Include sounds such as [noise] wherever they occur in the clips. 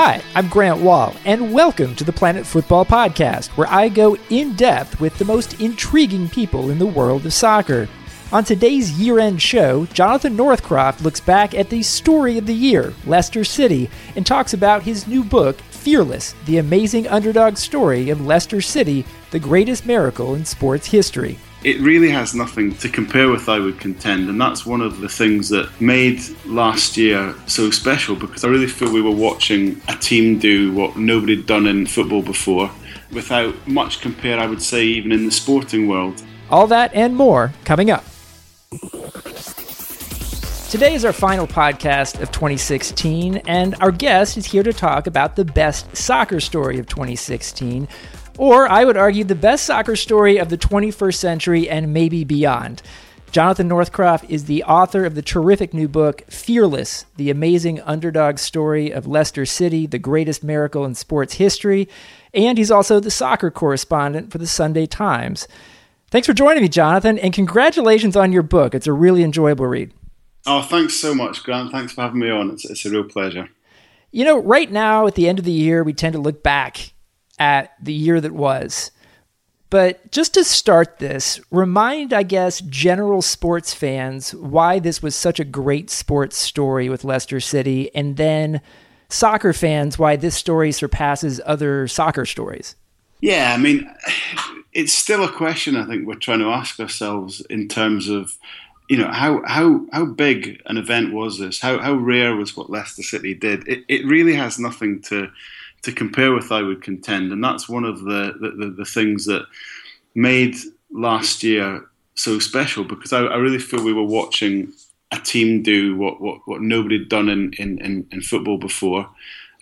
Hi, I'm Grant Wahl, and welcome to the Planet Fútbol Podcast, where I go in depth with the most intriguing people in the world of soccer. On today's year end show, Jonathan Northcroft looks back at the story of the year, Leicester City, and talks about his new book, Fearless The Amazing Underdog Story of Leicester City, the Greatest Miracle in Sports History it really has nothing to compare with, I would contend. And that's one of the things that made last year so special because I really feel we were watching a team do what nobody had done in football before without much compare, I would say, even in the sporting world. All that and more coming up. Today is our final podcast of 2016, and our guest is here to talk about the best soccer story of 2016 or I would argue the best soccer story of the 21st century and maybe beyond. Jonathan Northcroft is the author of the terrific new book, Fearless The Amazing Underdog Story of Leicester City, the Greatest Miracle in Sports History. And he's also the soccer correspondent for the Sunday Times. Thanks for joining me, Jonathan, and congratulations on your book. It's a really enjoyable read. Oh, thanks so much, Grant. Thanks for having me on. It's, it's a real pleasure. You know, right now at the end of the year, we tend to look back at the year that was. But just to start this, remind, I guess, general sports fans why this was such a great sports story with Leicester City, and then soccer fans why this story surpasses other soccer stories. Yeah, I mean, it's still a question I think we're trying to ask ourselves in terms of, you know, how how how big an event was this? How how rare was what Leicester City did? It it really has nothing to to compare with, I would contend, and that's one of the the, the things that made last year so special because I, I, really feel we were watching a team do what what, what nobody had done in, in, in, football before,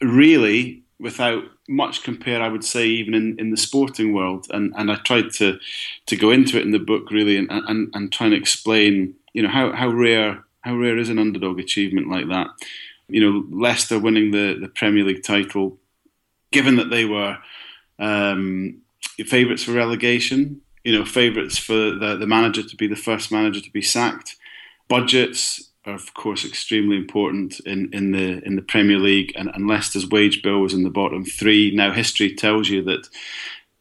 really without much compare, I would say, even in, in the sporting world. And and I tried to to go into it in the book really and, and, and try and explain, you know, how, how rare how rare is an underdog achievement like that. You know, Leicester winning the, the Premier League title given that they were um, favourites for relegation, you know, favourites for the, the manager to be the first manager to be sacked. Budgets are, of course, extremely important in, in the in the Premier League, and, and Leicester's wage bill was in the bottom three. Now, history tells you that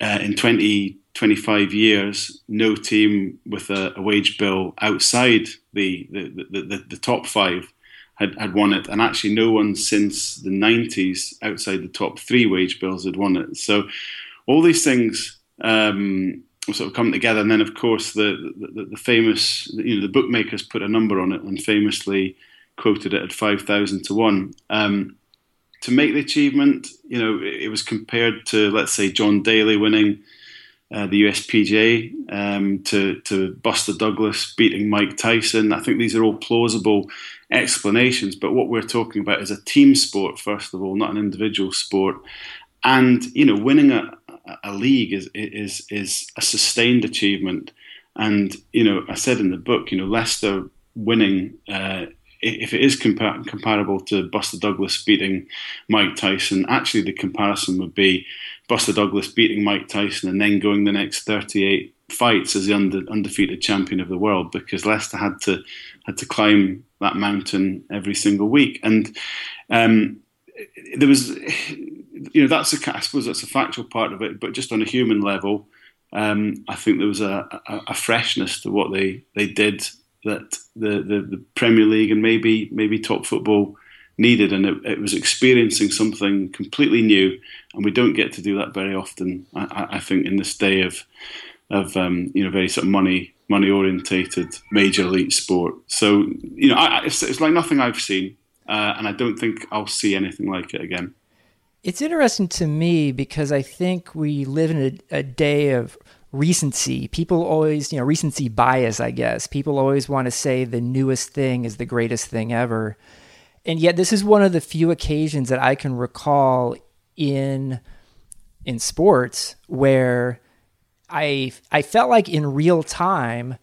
uh, in 20, 25 years, no team with a, a wage bill outside the the, the, the, the top five had, had won it, and actually no one since the 90s outside the top three wage bills had won it. So all these things um, sort of come together, and then of course the, the, the famous, you know, the bookmakers put a number on it and famously quoted it at 5,000 to one. Um, to make the achievement, you know, it, was compared to let's say John Daly winning. Uh, the USPGA um, to to Buster Douglas beating Mike Tyson. I think these are all plausible explanations. But what we're talking about is a team sport, first of all, not an individual sport. And you know, winning a, a league is is is a sustained achievement. And you know, I said in the book, you know, Leicester winning. Uh, if it is compa- comparable to Buster Douglas beating Mike Tyson, actually the comparison would be Buster Douglas beating Mike Tyson and then going the next 38 fights as the undefeated champion of the world because Leicester had to had to climb that mountain every single week. And um, there was, you know, that's a, I suppose that's a factual part of it, but just on a human level, um, I think there was a, a, a, freshness to what they, they did that the, the, the, Premier League and maybe maybe top football needed, and it, it, was experiencing something completely new, and we don't get to do that very often. I, I think in this day of of um, you know very sort of money money orientated major elite sport. So you know, I, it's, it's, like nothing I've seen, uh, and I don't think I'll see anything like it again. It's interesting to me because I think we live in a, a day of recency. People always, you know, recency bias, I guess. People always want to say the newest thing is the greatest thing ever. And yet this is one of the few occasions that I can recall in in sports where I I felt like in real time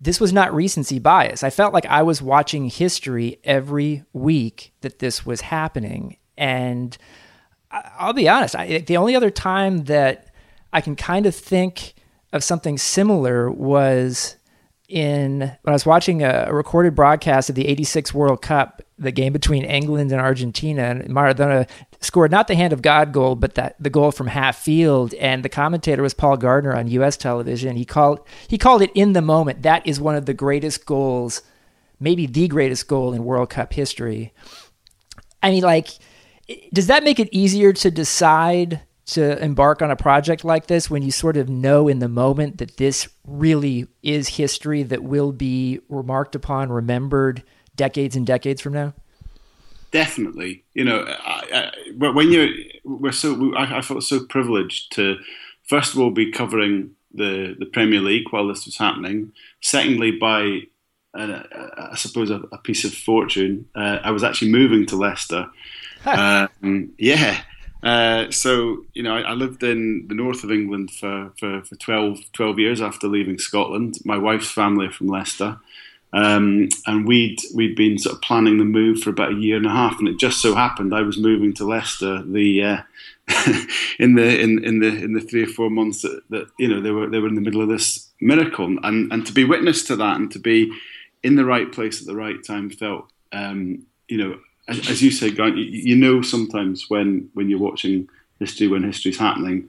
this was not recency bias. I felt like I was watching history every week that this was happening. And I'll be honest, I, the only other time that I can kind of think of something similar was in when I was watching a, a recorded broadcast of the 86 World Cup the game between England and Argentina, and Maradona scored not the hand of God goal, but that the goal from half field. And the commentator was Paul Gardner on U.S. television. He called he called it in the moment. That is one of the greatest goals, maybe the greatest goal in World Cup history. I mean, like, does that make it easier to decide? to embark on a project like this when you sort of know in the moment that this really is history that will be remarked upon, remembered decades and decades from now? Definitely. You know, I, I, when you're, we're so, I, I felt so privileged to, first of all, be covering the, the Premier League while this was happening. Secondly, by, uh, I suppose, a, a, piece of fortune, uh, I was actually moving to Leicester. um, yeah. Uh, so, you know, I, I, lived in the north of England for, for, for 12, 12 years after leaving Scotland. My wife's family are from Leicester. Um, and we'd we'd been sort of planning the move for about a year and a half, and it just so happened I was moving to Leicester the uh, [laughs] in the in, in the in the three or four months that, that, you know they were they were in the middle of this miracle, and and to be witness to that and to be in the right place at the right time felt um, you know as, as, you say, Grant, you, you know sometimes when when you're watching history when history's happening,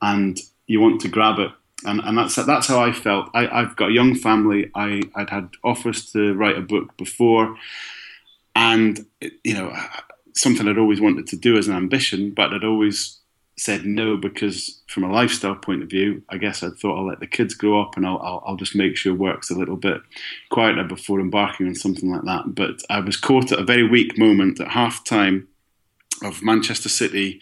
and you want to grab it and and that's that's how I felt. I, have got a young family. I I'd had offers to write a book before, and you know something I'd always wanted to do as an ambition, but I'd always said no because from a lifestyle point of view, I guess I thought I'll let the kids grow up and I'll, I'll, I'll just make sure work's a little bit quieter before embarking on something like that. But I was caught at a very weak moment at half time of Manchester City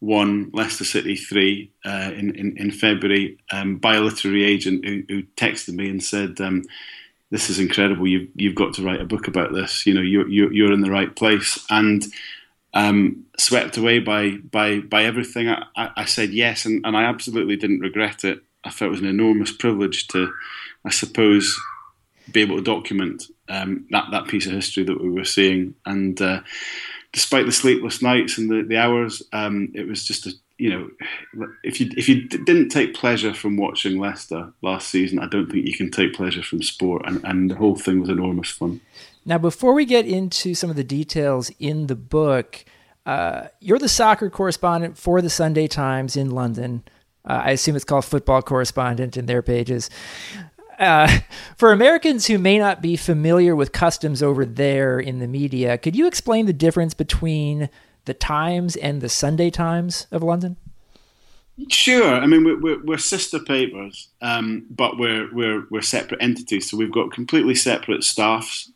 one, Leicester City three uh, in, in, in February um, by a literary agent who, who texted me and said, um, "This is incredible. You've you've got to write a book about this. You know, you're you're, you're in the right place." And um, swept away by by by everything, I, I, said yes, and, and I absolutely didn't regret it. I felt it was an enormous privilege to, I suppose, be able to document um, that that piece of history that we were seeing and. Uh, despite the sleepless nights and the, the hours, um, it was just a you know, if you if you didn't take pleasure from watching Leicester last season, I don't think you can take pleasure from sport, and, and the whole thing was enormous fun. Now, before we get into some of the details in the book, uh, you're the soccer correspondent for the Sunday Times in London. Uh, I assume it's called football correspondent in their pages. Uh, [laughs] for Americans who may not be familiar with customs over there in the media, could you explain the difference between the Times and the Sunday Times of London? Sure. I mean, we're, we're sister papers, um, but we're, we're, we're separate entities. So we've got completely separate staffs.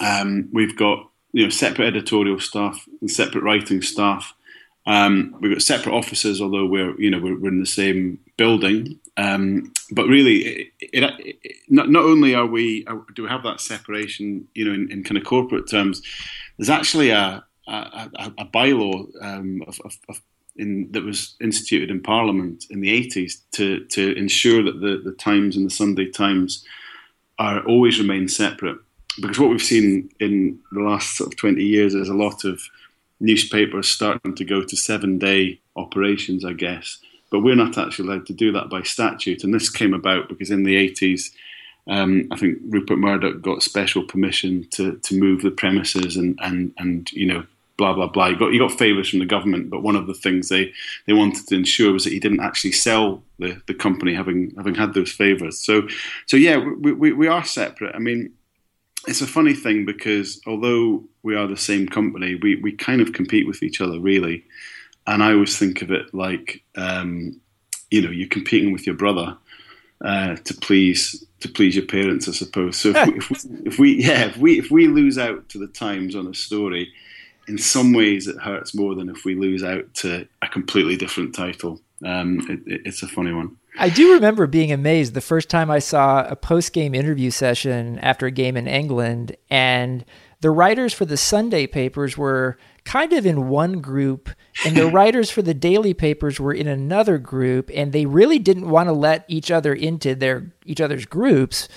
Um, we've got you know separate editorial staff and separate writing staff. Um, we've got separate offices, although we're you know we're, we're in the same building. Um, but really, it, it, it, not, not only are we do we have that separation, you know, in, in kind of corporate terms, there's actually a a, a, a bylaw um, of, of, of in, that was instituted in Parliament in the 80s to to ensure that the, the Times and the Sunday Times are always remain separate. Because what we've seen in the last sort of 20 years is a lot of newspapers starting to go to seven day operations, I guess but we're not actually allowed to do that by statute. And this came about because in the 80s, um, I think Rupert Murdoch got special permission to, to move the premises and, and, and you know blah blah blah. He got he got favours from the government, but one of the things they, they wanted to ensure was that he didn't actually sell the, the company having having had those favours. So so yeah, we, we, we are separate. I mean, it's a funny thing because although we are the same company, we, we kind of compete with each other really and I always think of it like um, you know you're competing with your brother uh, to please to please your parents, I suppose. So if we, [laughs] if we, if we, yeah if we if we lose out to the Times on a story, in some ways it hurts more than if we lose out to a completely different title. Um, it, it, it's a funny one. I do remember being amazed the first time I saw a post game interview session after a game in England, and the writers for the Sunday papers were kind of in one group and the [laughs] writers for the daily papers were in another group and they really didn't want to let each other into their each other's groups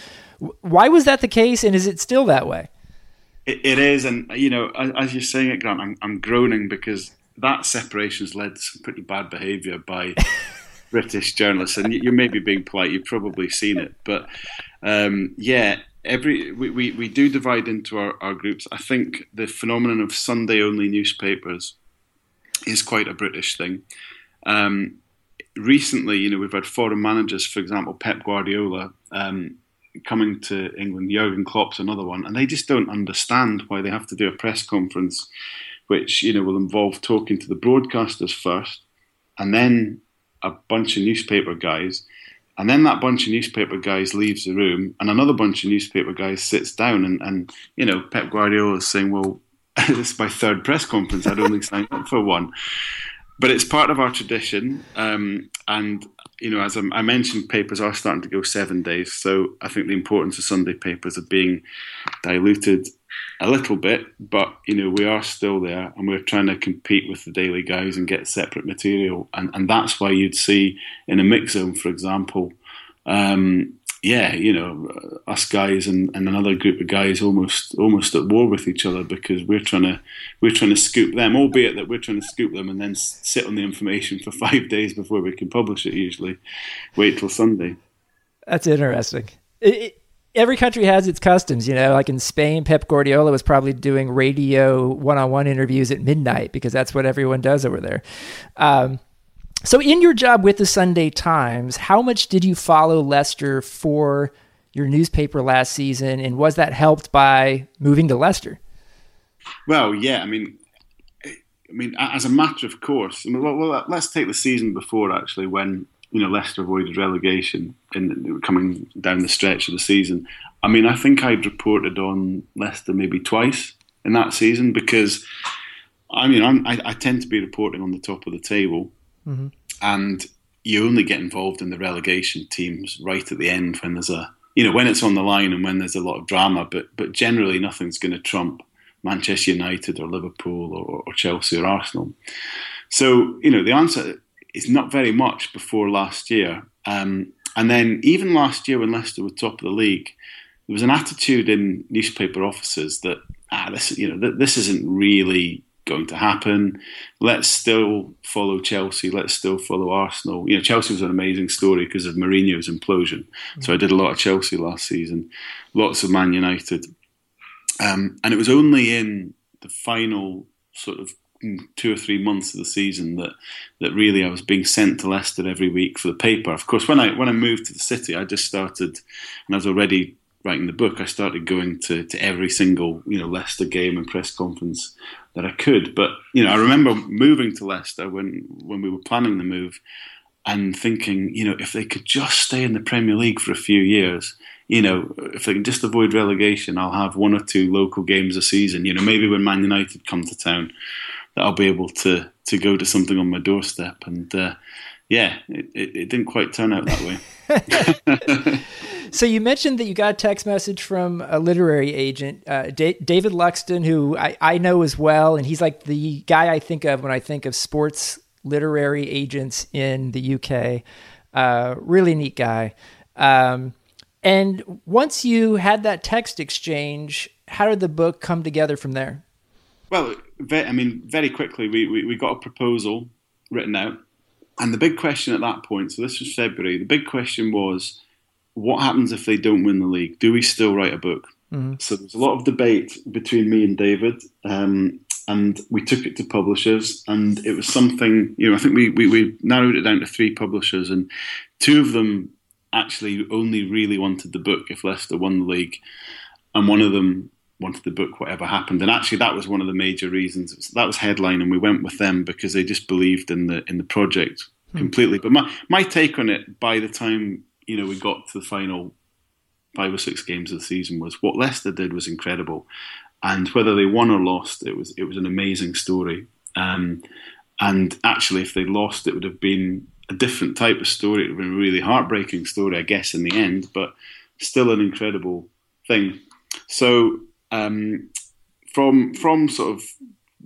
why was that the case and is it still that way it, it is and you know as you're saying it grant I'm, I'm groaning because that separation has led to some pretty bad behavior by [laughs] British journalists, and you, may be being polite. You've probably seen it, but um, yeah, every we, we, we do divide into our, our groups. I think the phenomenon of Sunday only newspapers is quite a British thing. Um, recently, you know, we've had foreign managers, for example, Pep Guardiola. Um, coming to England, Jurgen Klopp's another one, and they just don't understand why they have to do a press conference, which you know will involve talking to the broadcasters first, and then a bunch of newspaper guys, and then that bunch of newspaper guys leaves the room, and another bunch of newspaper guys sits down, and, and you know Pep Guardiola is saying, "Well, [laughs] this is my third press conference. I'd only signed up for one." But it's part of our tradition, um, and you know, as I mentioned, papers are starting to go seven days. So I think the importance of Sunday papers are being diluted a little bit, but you know, we are still there, and we're trying to compete with the daily guys and get separate material, and and that's why you'd see in a mix zone, for example, um, yeah, you know, us guys and, and another group of guys almost almost at war with each other because we're trying to we're trying to scoop them, albeit that we're trying to scoop them and then sit on the information for [laughs] five days before we can publish it. Usually, wait till Sunday. That's interesting. It, it, every country has its customs, you know. Like in Spain, Pep Guardiola was probably doing radio one-on-one interviews at midnight because that's what everyone does over there. Um, so, in your job with the Sunday Times, how much did you follow Leicester for your newspaper last season, and was that helped by moving to Leicester? Well, yeah, I mean, I mean, as a matter of course. I mean, well, let's take the season before actually, when you know Leicester avoided relegation in coming down the stretch of the season. I mean, I think I'd reported on Leicester maybe twice in that season because I mean, I, I tend to be reporting on the top of the table Mm-hmm. And you only get involved in the relegation teams right at the end when there's a you know when it's on the line and when there's a lot of drama. But but generally nothing's going to trump Manchester United or Liverpool or, or Chelsea or Arsenal. So you know the answer is not very much before last year. Um, and then even last year when Leicester were top of the league, there was an attitude in newspaper offices that ah, this you know this isn't really going to happen. Let's still follow Chelsea. Let's still follow Arsenal. You know, Chelsea was an amazing story because of Mourinho's implosion. Mm-hmm. So I did a lot of Chelsea last season, lots of Man United. Um, and it was only in the final sort of two or three months of the season that that really I was being sent to Leicester every week for the paper. Of course, when I when I moved to the city, I just started, and I was already writing the book. I started going to, to every single you know Leicester game and press conference that I could. But you know, I remember moving to Leicester when when we were planning the move, and thinking, you know, if they could just stay in the Premier League for a few years, you know, if they can just avoid relegation, I'll have one or two local games a season. You know, maybe when Man United come to town, that I'll be able to to go to something on my doorstep. And uh, yeah, it, it, it didn't quite turn out that way. [laughs] so you mentioned that you got a text message from a literary agent, uh, D- David Luxton, who I, I know as well, and he's like the guy I think of when I think of sports literary agents in the UK. Uh, really neat guy. Um, and once you had that text exchange, how did the book come together from there? Well, I mean, very quickly, we, we, we got a proposal written out. And the big question at that point, so this was February, the big question was what happens if they don't win the league? Do we still write a book? Mm-hmm. So there's a lot of debate between me and David, um, and we took it to publishers, and it was something. You know, I think we, we we narrowed it down to three publishers, and two of them actually only really wanted the book if Leicester won the league, and one of them wanted the book whatever happened. And actually, that was one of the major reasons. That was headline, and we went with them because they just believed in the in the project hmm. completely. But my my take on it by the time you know, we got to the final five or six games of the season was what Leicester did was incredible, and whether they won or lost, it was it was an amazing story. Um, and actually, if they lost, it would have been a different type of story. It would have been a really heartbreaking story, I guess, in the end, but still an incredible thing. So, um, from from sort of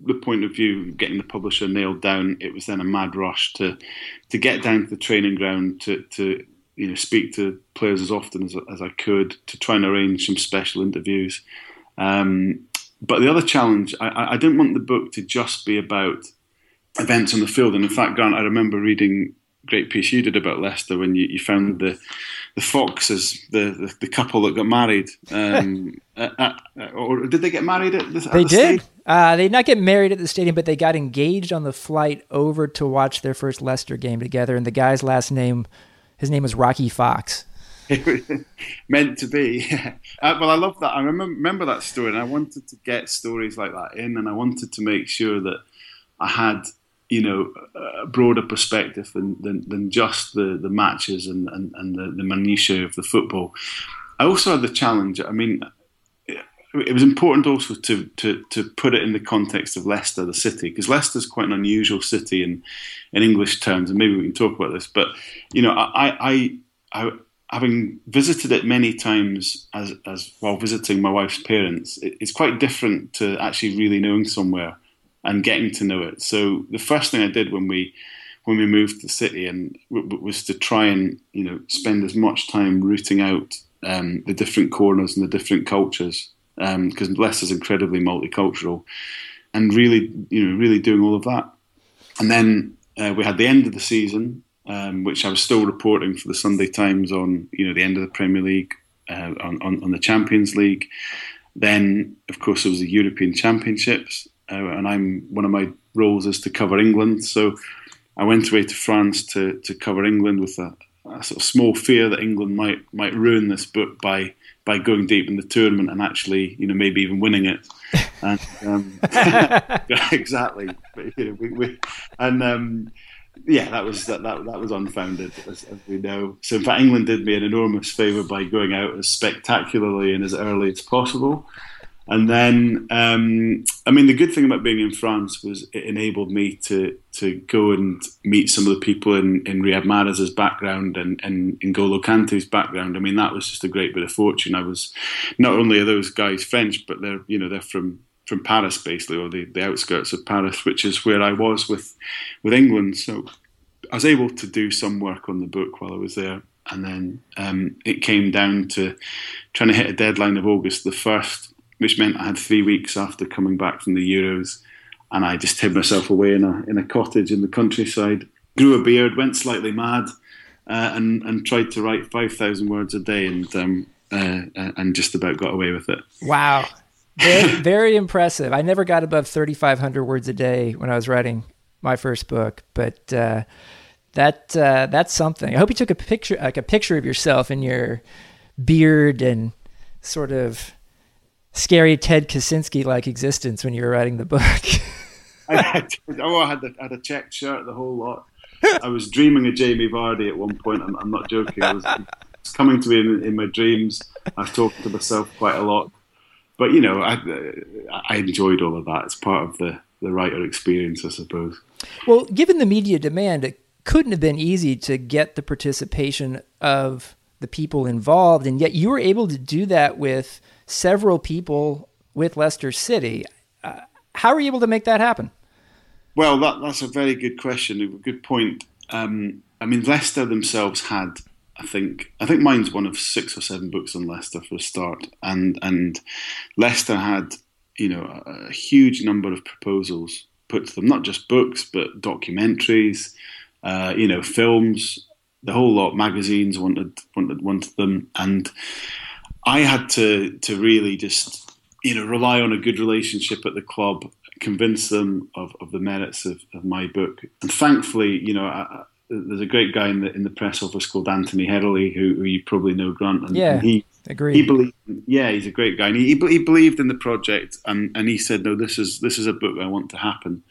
the point of view of getting the publisher nailed down, it was then a mad rush to to get down to the training ground to to you know speak to players as often as, as I could to try and arrange some special interviews. Um, but the other challenge, I, I, didn't want the book to just be about events on the field. And in fact, Grant, I remember reading a great piece you did about Leicester when you, you found the the Foxes, the, the, the couple that got married. Um, [laughs] at, at, or did they get married at the? At they the did. Uh, they did not get married at the stadium, but they got engaged on the flight over to watch their first Leicester game together. And the guy's last name, his name was Rocky Fox. [laughs] meant to be. [laughs] uh, well, I love that. I remember, remember that story, and I wanted to get stories like that in, and I wanted to make sure that I had, you know, a broader perspective than, than, than just the, the matches and, and, and the, the minutiae of the football. I also had the challenge. I mean, it was important also to, to, to put it in the context of Leicester, the city, because Leicester's quite an unusual city in, in English terms, and maybe we can talk about this. But you know, I, I, I having visited it many times as, as while visiting my wife's parents, it, it's quite different to actually really knowing somewhere and getting to know it. So the first thing I did when we when we moved to the city and was to try and you know spend as much time rooting out um, the different corners and the different cultures because um, Leicester's incredibly multicultural and really you know really doing all of that. And then uh, we had the end of the season um, which I was still reporting for the Sunday Times on, you know, the end of the Premier League, uh, on, on, on, the Champions League. Then, of course, there was the European Championships, uh, and I'm one of my roles is to cover England. So I went away to France to to cover England with a, a sort of small fear that England might might ruin this book by by going deep in the tournament and actually, you know, maybe even winning it. And, um, [laughs] [laughs] exactly. We, we, and um, yeah, that was that, that that was unfounded, as, as, we know. So, in fact, England did me an enormous favour by going out as spectacularly and as early as possible. And then, um, I mean, the good thing about being in France was it enabled me to to go and meet some of the people in, in Riyad Mahrez's background and, and in N'Golo Kante's background. I mean, that was just a great bit of fortune. I was not only are those guys French, but they're you know they're from from Paris, basically, or the, the outskirts of Paris, which is where I was with with England. So I was able to do some work on the book while I was there, and then um, it came down to trying to hit a deadline of August the first, which meant I had three weeks after coming back from the Euros, and I just hid myself away in a in a cottage in the countryside, grew a beard, went slightly mad, uh, and and tried to write five thousand words a day, and um, uh, and just about got away with it. Wow. Very, [laughs] very impressive. I never got above 3,500 words a day when I was writing my first book, but uh, that uh, that's something. I hope you took a picture, like a picture of yourself in your beard and sort of scary Ted Kaczynski like existence when you were writing the book. [laughs] I had, oh, I had, the, had a checked shirt, the whole lot. I was dreaming of Jamie Vardy at one point. I'm, I'm not joking. It was, it was coming to me in, in my dreams. I've talked to myself quite a lot but you know, I, I enjoyed all of that. It's part of the the writer experience, I suppose. Well, given the media demand, it couldn't have been easy to get the participation of the people involved, and yet you were able to do that with several people with Leicester City. Uh, how were you able to make that happen? Well, that, that's a very good question. A good point. Um, I mean, Leicester themselves had I think I think mine's one of six or seven books on Leicester for a start, and and Leicester had you know a, a huge number of proposals put to them, not just books but documentaries, uh, you know, films, the whole lot. Magazines wanted wanted wanted them, and I had to to really just you know rely on a good relationship at the club, convince them of, of the merits of, of my book, and thankfully, you know. I, there's a great guy in the in the press office called Anthony Herlihy, who, who you probably know, Grant. And, yeah, and he agreed. He believed, yeah, he's a great guy, and he, he believed in the project, and, and he said, no, this is this is a book I want to happen,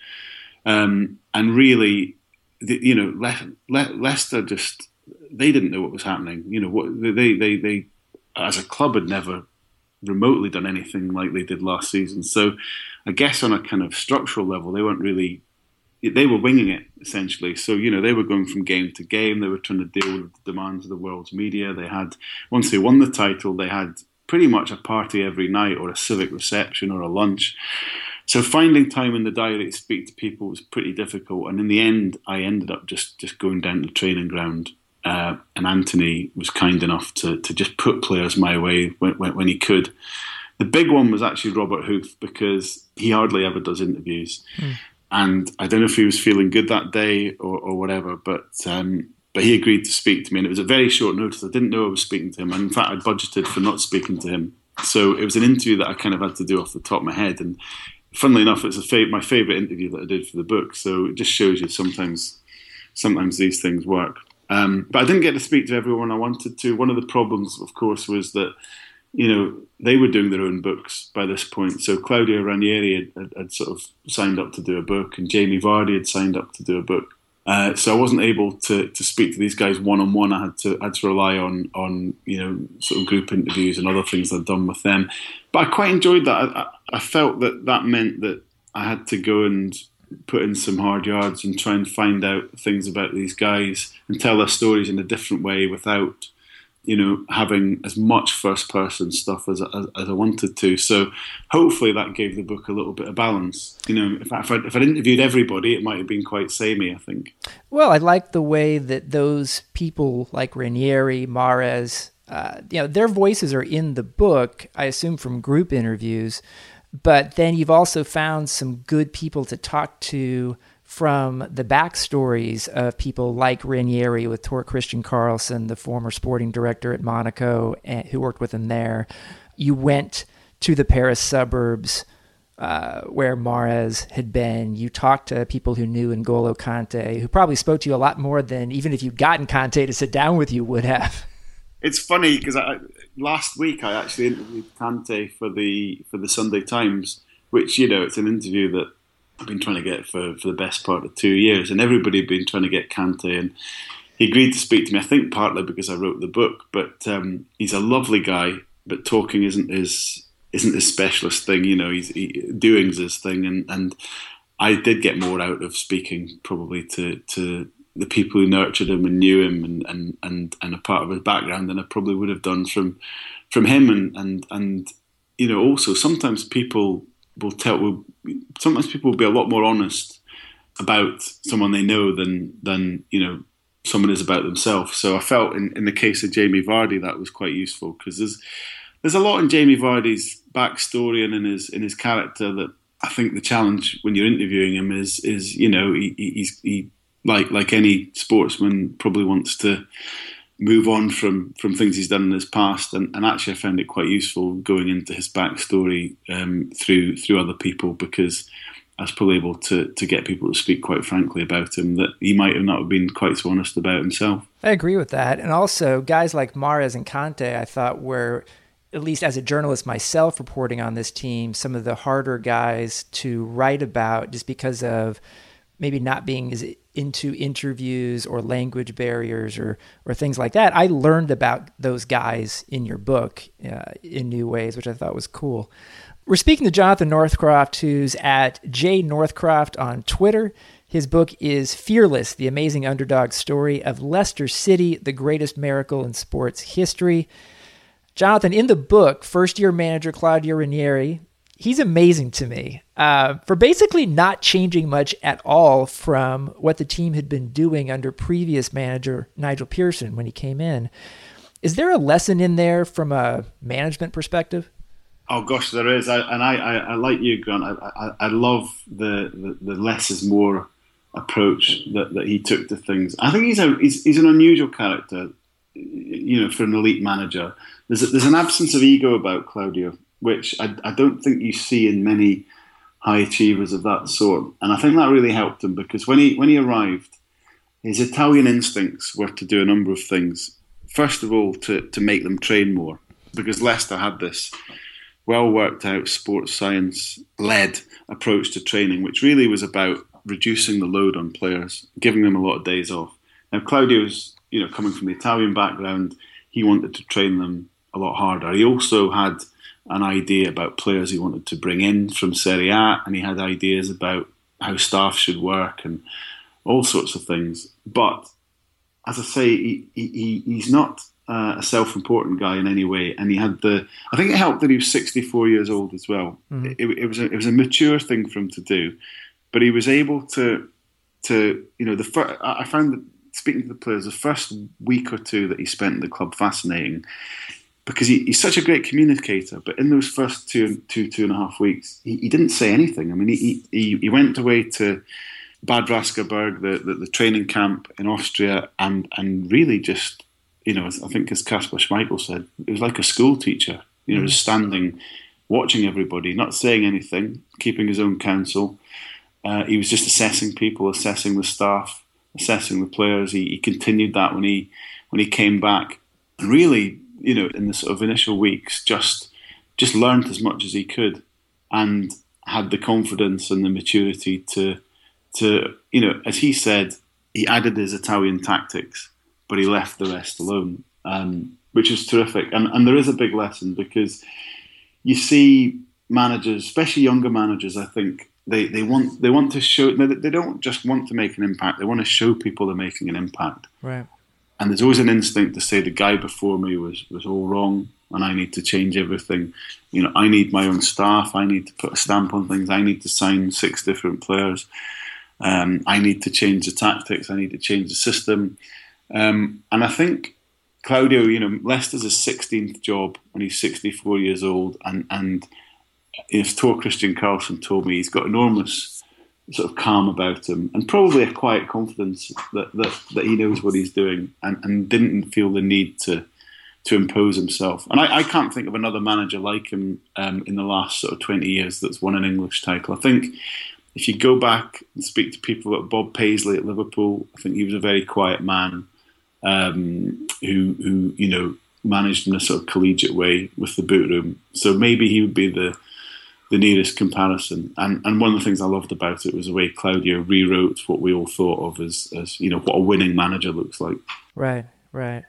um, and really, the, you know, Le- Le- Leicester just they didn't know what was happening. You know, what they they they as a club had never remotely done anything like they did last season. So, I guess on a kind of structural level, they weren't really they were winging it essentially. So you know they were going from game to game. They were trying to deal with the demands of the world's media. They had once they won the title, they had pretty much a party every night, or a civic reception, or a lunch. So finding time in the diary to speak to people was pretty difficult. And in the end, I ended up just just going down to the training ground. Uh, and Anthony was kind enough to to just put players my way when, when, when he could. The big one was actually Robert Huth because he hardly ever does interviews. Mm and I don't know if he was feeling good that day or, or whatever, but um, but he agreed to speak to me, and it was a very short notice. I didn't know I was speaking to him, and in fact, I budgeted for not speaking to him. So it was an interview that I kind of had to do off the top of my head, and funnily enough, it's a fav- my favourite interview that I did for the book. So it just shows you sometimes sometimes these things work. Um, but I didn't get to speak to everyone I wanted to. One of the problems, of course, was that you know they were doing their own books by this point. So Claudio Ranieri had, had, sort of signed up to do a book, and Jamie Vardy had signed up to do a book. Uh, so I wasn't able to, to speak to these guys one on one. I had to had to rely on on you know sort of group interviews and other things I'd done with them. But I quite enjoyed that. I, I felt that that meant that I had to go and put in some hard yards and try and find out things about these guys and tell their stories in a different way without you know, having as much first person stuff as, as, as, I wanted to. So hopefully that gave the book a little bit of balance. You know, if, I, if, I, if I'd interviewed everybody, it might have been quite samey, I think. Well, I like the way that those people like Ranieri, Mahrez, uh, you know, their voices are in the book, I assume from group interviews. But then you've also found some good people to talk to from the backstories of people like Ranieri with Tor-Kristian Karlsen, the former sporting director at Monaco, and, who worked with him there. You went to the Paris suburbs uh, where Mahrez had been. You talked to people who knew N'Golo Kante, who probably spoke to you a lot more than even if you'd gotten Kante to sit down with you would have. It's funny because last week I actually interviewed Kante for the for the Sunday Times, which you know it's an interview that I've been trying to get for, for the best part of two years, and everybody had been trying to get Kante, and he agreed to speak to me. I think partly because I wrote the book, but um, he's a lovely guy. But talking isn't his isn't his specialist thing. You know, he's he, doing's his thing, and and I did get more out of speaking probably to to the people who nurtured him and knew him and and and, and a part of his background than I probably would have done from from him and and and you know also sometimes people will tell will sometimes people will be a lot more honest about someone they know than than you know someone is about themselves. So I felt in, in the case of Jamie Vardy that was quite useful because there's there's a lot in Jamie Vardy's backstory and in his in his character that I think the challenge when you're interviewing him is is you know he, he's he like like any sportsman probably wants to move on from from things he's done in his past. And, and actually, I found it quite useful going into his backstory um, through through other people because I was probably able to to get people to speak quite frankly about him that he might have not been quite so honest about himself. I agree with that, and also guys like Mahrez and Kante, I thought were. At least as a journalist myself reporting on this team, some of the harder guys to write about just because of maybe not being as into interviews or language barriers or or things like that. I learned about those guys in your book uh, in new ways, which I thought was cool. We're speaking to Jonathan Northcroft, who's at J Northcroft on Twitter. His book is Fearless: The Amazing Underdog Story of Leicester City, the Greatest Miracle in Sports History. Jonathan, in the book, first year manager Claudio Ranieri he's amazing to me uh, for basically not changing much at all from what the team had been doing under previous manager Nigel Pearson when he came in. Is there a lesson in there from a management perspective? Oh gosh, there is, I, and I, I, I, like you, Grant. I, I, love the, the, the less is more approach that, that he took to things. I think he's a he's, he's an unusual character, you know, for an elite manager. There's a, there's an absence of ego about Claudio which I, I don't think you see in many high achievers of that sort. And I think that really helped him because when he when he arrived, his Italian instincts were to do a number of things. First of all, to, to make them train more, because Leicester had this well worked out sports science led approach to training, which really was about reducing the load on players, giving them a lot of days off. Now Claudio's, you know, coming from the Italian background, he wanted to train them a lot harder. He also had an idea about players he wanted to bring in from Serie A, and he had ideas about how staff should work and all sorts of things. But as I say, he, he he's not uh, a self-important guy in any way, and he had the. I think it helped that he was 64 years old as well. Mm-hmm. It, it, was a, it was a mature thing for him to do, but he was able to to you know the first, I found that speaking to the players, the first week or two that he spent in the club fascinating because he, he's such a great communicator. But in those first two, two, two and a half weeks, he, he didn't say anything. I mean, he, he, he went away to Bad Radkersburg, the, the, the, training camp in Austria, and, and really just, you know, I think as Kasper Schmeichel said, it was like a school teacher, you know, just standing, watching everybody, not saying anything, keeping his own counsel. Uh, he was just assessing people, assessing the staff, assessing the players. He, he continued that when he when he came back, and really you know, in the sort of initial weeks, just just learned as much as he could, and had the confidence and the maturity to to you know, as he said, he added his Italian tactics, but he left the rest alone, um, which is terrific. And and there is a big lesson because you see managers, especially younger managers, I think they, they want they want to show they don't just want to make an impact. They want to show people they're making an impact. Right and there's always an instinct to say the guy before me was was all wrong and I need to change everything. You know, I need my own staff. I need to put a stamp on things. I need to sign six different players. Um, I need to change the tactics. I need to change the system. Um, and I think Claudio, you know, Leicester's his 16th job when he's 64 years old. And, and if Tor-Kristian Karlsen told me he's got enormous sort of calm about him and probably a quiet confidence that, that, that he knows what he's doing and, and didn't feel the need to to impose himself. And I, I can't think of another manager like him um, in the last sort of 20 years that's won an English title. I think if you go back and speak to people like Bob Paisley at Liverpool, I think he was a very quiet man um, who, who, you know, managed in a sort of collegiate way with the boot room. So maybe he would be the the nearest comparison. And and one of the things I loved about it was the way Claudio rewrote what we all thought of as as you know what a winning manager looks like. Right, right.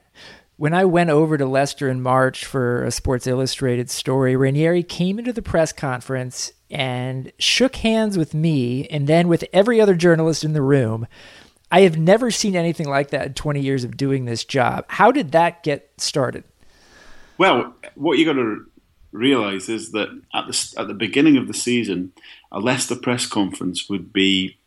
When I went over to Leicester in March for a Sports Illustrated story, Ranieri came into the press conference and shook hands with me and then with every other journalist in the room. I have never seen anything like that in 20 years of doing this job. How did that get started? Well, what you got to realise is that at the at the beginning of the season, a Leicester press conference would be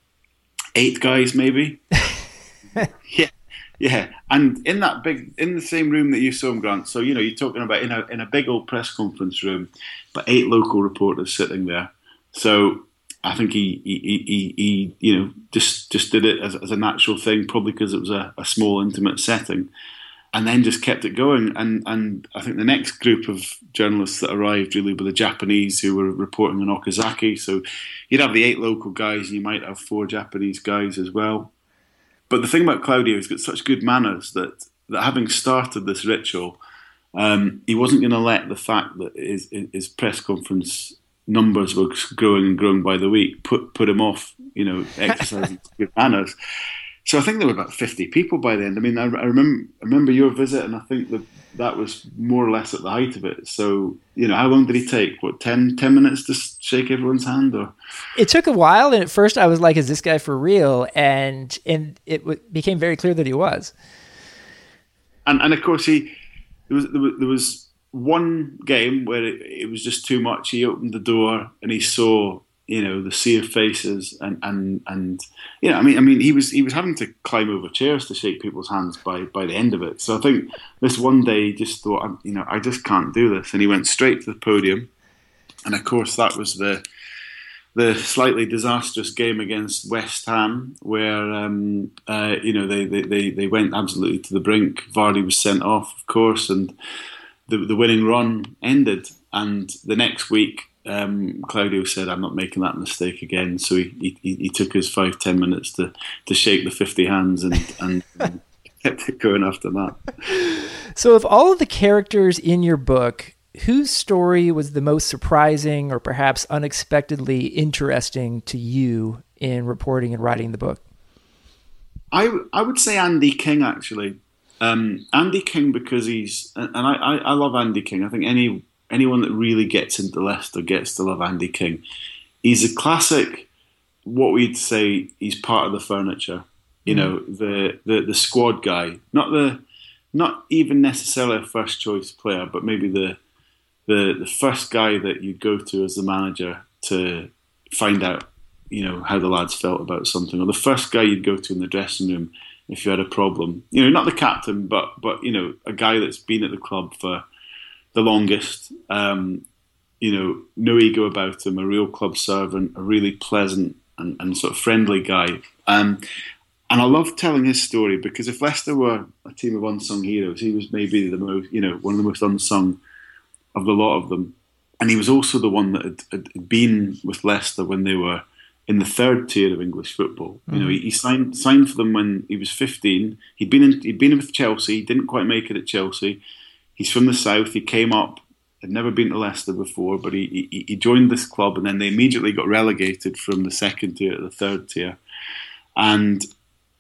eight guys, maybe. [laughs] yeah, yeah, and in that big, in the same room that you saw him, Grant. So you know, you're talking about in a in a big old press conference room, but eight local reporters sitting there. So I think he he, he, he you know just just did it as, as a natural thing, probably because it was a, a small intimate setting and then just kept it going. And and I think the next group of journalists that arrived really were the Japanese who were reporting on Okazaki. So you'd have the eight local guys, and you might have four Japanese guys as well. But the thing about Claudio, he's got such good manners that that having started this ritual, um, he wasn't going to let the fact that his, his press conference numbers were growing and growing by the week put put him off. You know, [laughs] exercising good manners. So I think there were about 50 people by the end. I mean, I, I remember I remember your visit, and I think that that was more or less at the height of it. So, you know, how long did he take? What, 10, 10 minutes to shake everyone's hand? Or It took a while, and at first I was like, is this guy for real? And and it w- became very clear that he was. And, and of course, he there was, there was, there was one game where it, it was just too much. He opened the door and he saw you know the sea of faces and and and you know I mean I mean he was he was having to climb over chairs to shake people's hands by by the end of it. So I think this one day he just thought you know I just can't do this, and he went straight to the podium, and of course that was the the slightly disastrous game against West Ham, where um, uh, you know they, they, they went absolutely to the brink. Vardy was sent off, of course, and the the winning run ended. And the next week, um, Claudio said, "I'm not making that mistake again." So he, he, he took his five ten minutes to, to shake the fifty hands and and, and [laughs] kept it going after that. So, of all of the characters in your book, whose story was the most surprising or perhaps unexpectedly interesting to you in reporting and writing the book? I I would say Andy King actually. Um, Andy King because he's and I, I, I love Andy King. I think any anyone that really gets into Leicester gets to love Andy King. He's a classic. What we'd say he's part of the furniture. You mm. know, the, the the squad guy, not the not even necessarily a first choice player, but maybe the the the first guy that you go to as the manager to find out, you know, how the lads felt about something, or the first guy you'd go to in the dressing room if you had a problem. You know, not the captain, but but you know, a guy that's been at the club for the longest. Um, you know, no ego about him, a real club servant, a really pleasant and, and sort of friendly guy. Um, and I love telling his story because if Leicester were a team of unsung heroes, he was maybe the most, you know, one of the most unsung of the lot of them. And he was also the one that had, had been with Leicester when they were in the third tier of English football. Mm-hmm. You know, he, he, signed signed for them when he was 15. He'd been in, he'd been with Chelsea. He didn't quite make it at Chelsea. He's from the south. He came up. Had never been to Leicester before, but he, he, he joined this club, and then they immediately got relegated from the second tier to the third tier. And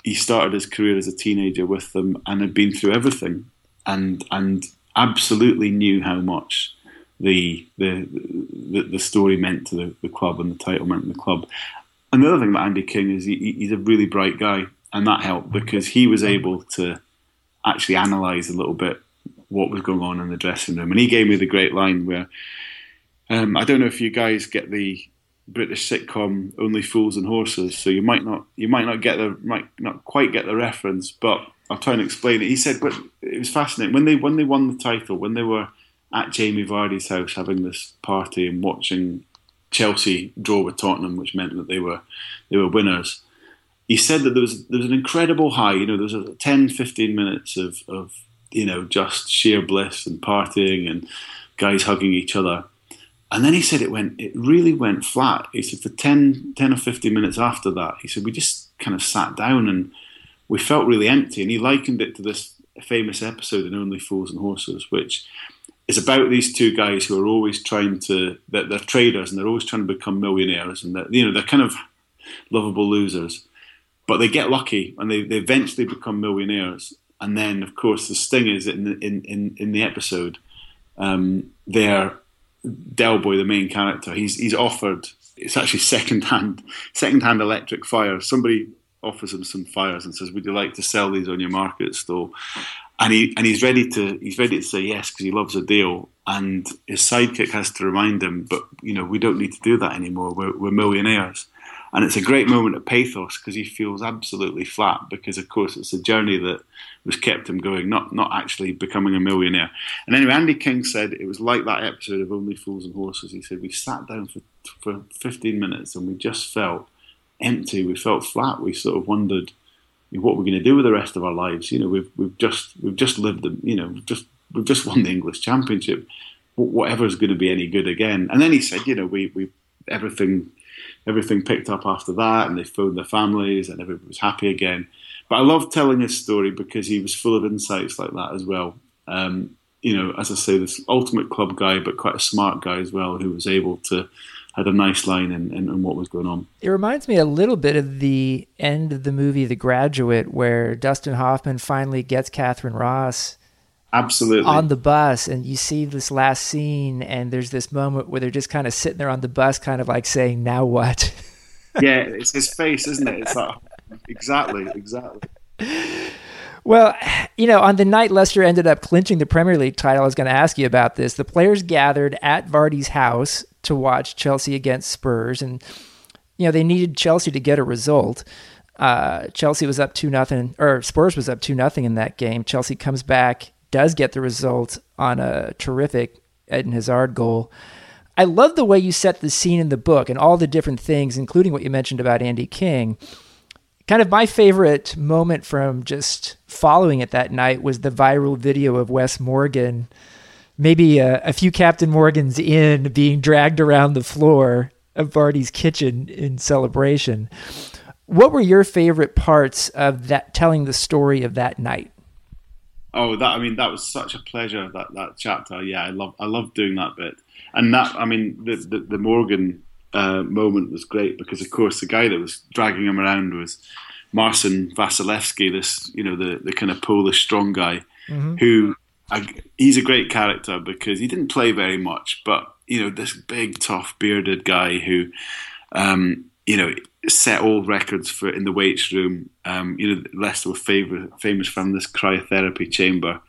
he started his career as a teenager with them, and had been through everything, and and absolutely knew how much the the the, the story meant to the, the, club and the title meant to the club. Another thing about Andy King is he, he's a really bright guy, and that helped because he was able to actually analyse a little bit what was going on in the dressing room. And he gave me the great line where um, I don't know if you guys get the British sitcom Only Fools and Horses, so you might not you might not get the might not quite get the reference, but I'll try and explain it. He said, but it was fascinating when they when they won the title when they were at Jamie Vardy's house having this party and watching Chelsea draw with Tottenham, which meant that they were they were winners. He said that there was there was an incredible high. You know, there was a 10, 15 minutes of, of you know just sheer bliss and partying and guys hugging each other. And then he said it went it really went flat. He said for 10, 10 or 15 minutes after that, he said we just kind of sat down and we felt really empty. And he likened it to this famous episode in Only Fools and Horses, which is about these two guys who are always trying to they're, they're traders and they're always trying to become millionaires and that, you know they're kind of lovable losers but they get lucky and they, they eventually become millionaires and then of course the sting is in the, in, in, in the episode um, they're Del Boy the main character he's he's offered it's actually second hand [laughs] second hand electric fires somebody offers him some fires and says would you like to sell these on your market stall and he and he's ready to he's ready to say yes because he loves a deal. And his sidekick has to remind him, but you know we don't need to do that anymore. We're, we're millionaires, and it's a great moment of pathos because he feels absolutely flat because of course it's a journey that was kept him going, not not actually becoming a millionaire. And anyway, Andy King said it was like that episode of Only Fools and Horses. He said we sat down for for 15 minutes and we just felt empty. We felt flat. We sort of wondered what we're going to do with the rest of our lives. You know, we've we've just we've just lived them, you know just we've just won the English Championship. Whatever is going to be any good again? And then he said, you know, we we everything everything picked up after that, and they phoned their families, and everybody was happy again. But I love telling his story because he was full of insights like that as well. Um, you know, as I say, this ultimate club guy, but quite a smart guy as well, who was able to had a nice line in, in, in, what was going on. It reminds me a little bit of the end of the movie The Graduate, where Dustin Hoffman finally gets Katharine Ross. Absolutely. On the bus, and you see this last scene, and there's this moment where they're just kind of sitting there on the bus, kind of like saying, Now what? [laughs] yeah, it's his face, isn't it? It's like, exactly, exactly. Well, you know, on the night Leicester ended up clinching the Premier League title, I was going to ask you about this. The players gathered at Vardy's house to watch Chelsea against Spurs, and you know they needed Chelsea to get a result. Uh, Chelsea was up two nothing, or Spurs was up two nothing in that game. Chelsea comes back, does get the result on a terrific Eden Hazard goal. I love the way you set the scene in the book and all the different things, including what you mentioned about Andy King. Kind of my favorite moment from just following it that night was the viral video of Wes Morgan maybe a, a few Captain Morgans in being dragged around the floor of Vardy's kitchen in celebration. What were your favorite parts of that telling the story of that night? Oh, that I mean, that was such a pleasure that that chapter. Yeah, I love I love doing that bit, and that I mean the the, the Morgan uh, moment was great because of course the guy that was dragging him around was Marcin Wasilewski, this you know the the kind of Polish strong guy mm-hmm. who I, he's a great character because he didn't play very much, but you know this big, tough, bearded guy who, um, you know, set all records for in the weights room. Um, you know, Leicester were favor, famous from this cryotherapy chamber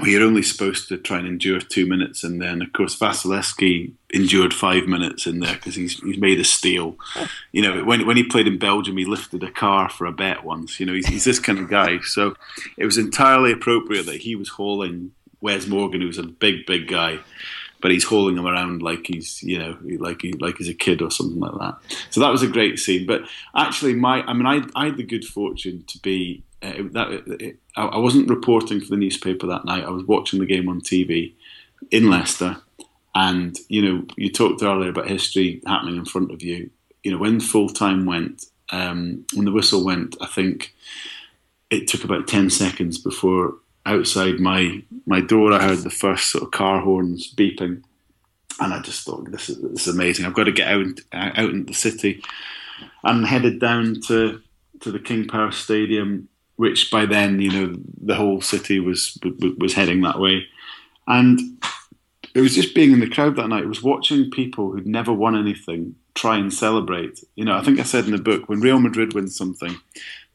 where you're only supposed to try and endure two minutes, and then of course Wasilewski endured five minutes in there because he's he's made of steel. [laughs] You know, when when he played in Belgium, he lifted a car for a bet once. You know, he's, he's this kind of guy. So it was entirely appropriate that he was hauling Wes Morgan, who's a big, big guy, but he's hauling him around like he's, you know, like he, like he's a kid or something like that. So that was a great scene. But actually, my, I mean, I, I had the good fortune to be uh, that. It, I wasn't reporting for the newspaper that night. I was watching the game on TV in Leicester, and you know, you talked earlier about history happening in front of you. You know, when full time went, um, when the whistle went, I think it took about ten seconds before outside my my door, I heard the first sort of car horns beeping, and I just thought this is this is amazing. I've got to get out uh, out into the city, and headed down to to the King Power Stadium, which by then you know the whole city was was heading that way, and it was just being in the crowd that night. It was watching people who'd never won anything try and celebrate. You know, I think I said in the book when Real Madrid wins something,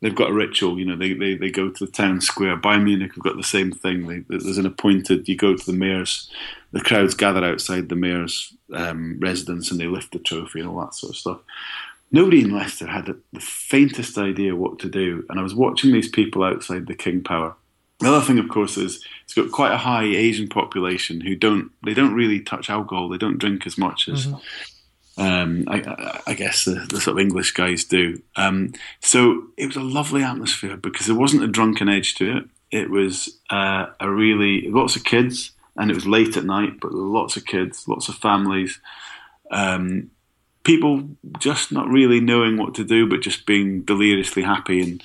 they've got a ritual. You know, they, they, they go to the town square. Bayern Munich have got the same thing. They, there's an appointed. You go to the mayor's. The crowds gather outside the mayor's um, residence and they lift the trophy and all that sort of stuff. Nobody in Leicester had the faintest idea what to do, and I was watching these people outside the King Power. The other thing, of course, is it's got quite a high Asian population who don't they don't really touch alcohol. They don't drink as much as mm-hmm um, I, I, guess the, the, sort of English guys do. Um, so it was a lovely atmosphere because there wasn't a drunken edge to it. It was uh, a really lots of kids, and it was late at night, but lots of kids, lots of families, um, people just not really knowing what to do, but just being deliriously happy, and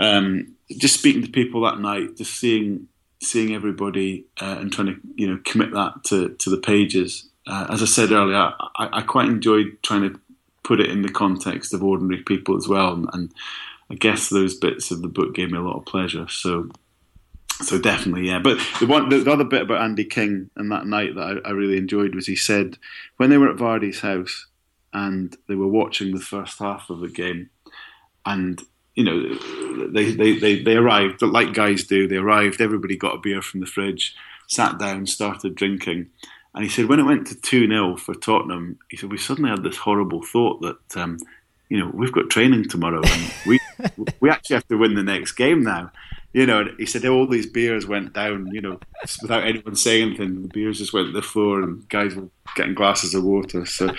um, just speaking to people that night, just seeing seeing everybody uh, and trying to you know commit that to to the pages uh, as I said earlier, I, I, quite enjoyed trying to put it in the context of ordinary people as well, and, and I guess those bits of the book gave me a lot of pleasure. So, so definitely, yeah. But the one, the, the other bit about Andy King and that night that I, I, really enjoyed was he said when they were at Vardy's house and they were watching the first half of the game, and you know they they they, they arrived like guys do. They arrived. Everybody got a beer from the fridge, sat down, started drinking and he said when it went to 2 0 for Tottenham, he said we suddenly had this horrible thought that, um, you know, we've got training tomorrow and we, [laughs] we actually have to win the next game now. You know, he said all these beers went down, you know, without anyone saying anything. The beers just went to the floor and guys were getting glasses of water. So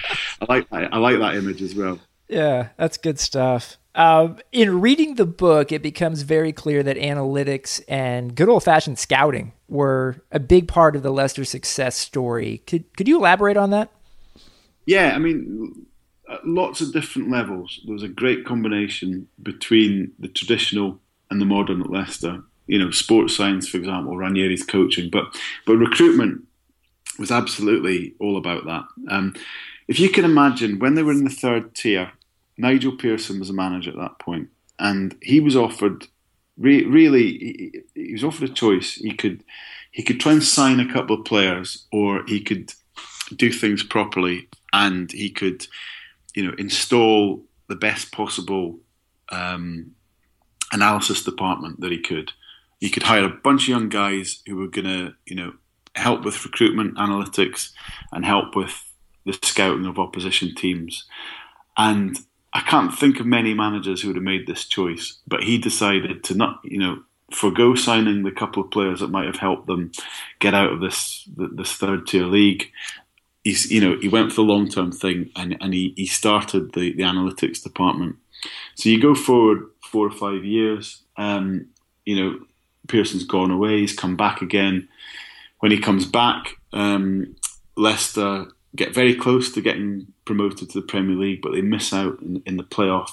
I like that. I like that image as well. Yeah, that's good stuff. Um, in reading the book, it becomes very clear that analytics and good old fashioned scouting were a big part of the Leicester success story. Could could you elaborate on that? Yeah, I mean, uh, lots of different levels. There was a great combination between the traditional and the modern at Leicester. You know, sports science, for example, Ranieri's coaching, but but recruitment was absolutely all about that. Um, if you can imagine, when they were in the third tier, Nigel Pearson was a manager at that point, and he was offered re- really he, he, was offered a choice. He could he could try and sign a couple of players, or he could do things properly, and he could you know install the best possible um, analysis department that he could. He could hire a bunch of young guys who were going to you know help with recruitment analytics and help with the scouting of opposition teams. And I can't think of many managers who would have made this choice, but he decided to not, you know, forego signing the couple of players that might have helped them get out of this this third tier league. He's, you know, he went for the long term thing, and and he, he started the the analytics department. So you go forward four or five years. Um, you know, Pearson's gone away. He's come back again. When he comes back, um, Leicester get very close to getting promoted to the Premier League, but they miss out in, in the playoff.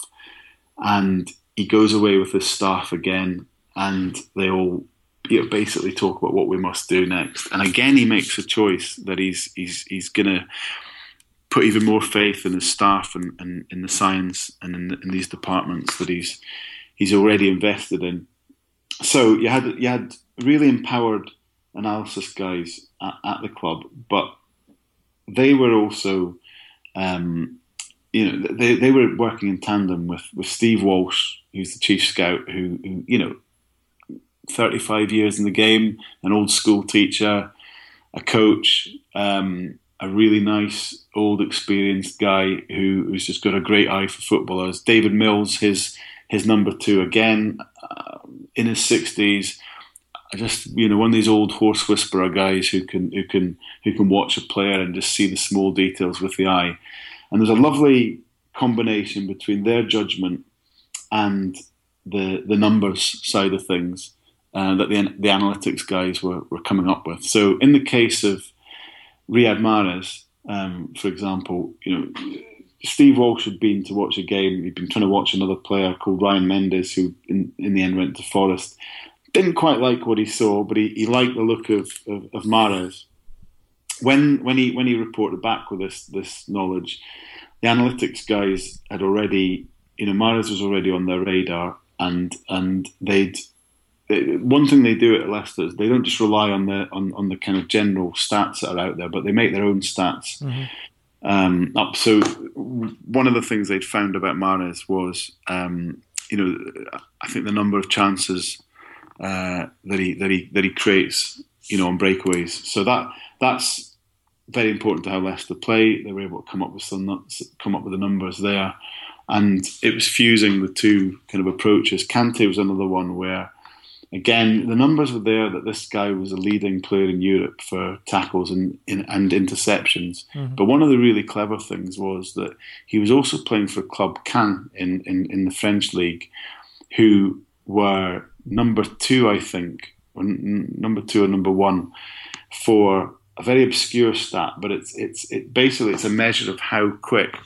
And he goes away with his staff again, and they all you know, basically talk about what we must do next. And again, he makes a choice that he's he's he's gonna put even more faith in his staff and, and in the science and in, in these departments that he's he's already invested in. So you had you had really empowered analysis guys at, at the club, but they were also, um, you know, they, they were working in tandem with, with Steve Walsh, who's the chief scout, who, who you know, 35 years in the game, an old school teacher, a coach, um, a really nice, old, experienced guy who, who's just got a great eye for footballers. David Mills, his his number two again, uh, in his 60s, I just you know one of these old horse whisperer guys who can who can who can watch a player and just see the small details with the eye. And there's a lovely combination between their judgment and the the numbers side of things uh, that the the analytics guys were, were coming up with. So in the case of Riyad Mahrez, um, for example, you know. Steve Walsh had been to watch a game. He'd been trying to watch another player called Ryan Mendes, who in, in the end went to Forest didn't quite like what he saw, but he, he liked the look of, of, of Mahrez. When when he when he reported back with this this knowledge, the analytics guys had already, you know, Mahrez was already on their radar, and and they'd one thing they do at Leicester is they don't just rely on the on, on the kind of general stats that are out there, but they make their own stats mm-hmm. um, up. So one of the things they'd found about Mahrez was, um, you know, I think the number of chances uh, that he that he that he creates, you know, on breakaways. So that that's very important to how Leicester play. They were able to come up with some come up with the numbers there, and it was fusing the two kind of approaches. Kante was another one where. Again, the numbers were there that this guy was a leading player in Europe for tackles and, and interceptions. Mm-hmm. But one of the really clever things was that he was also playing for Club Caen in, in, in the French league, who were number two, I think, or n- number two or number one for a very obscure stat, but it's it's it basically it's a measure of how quick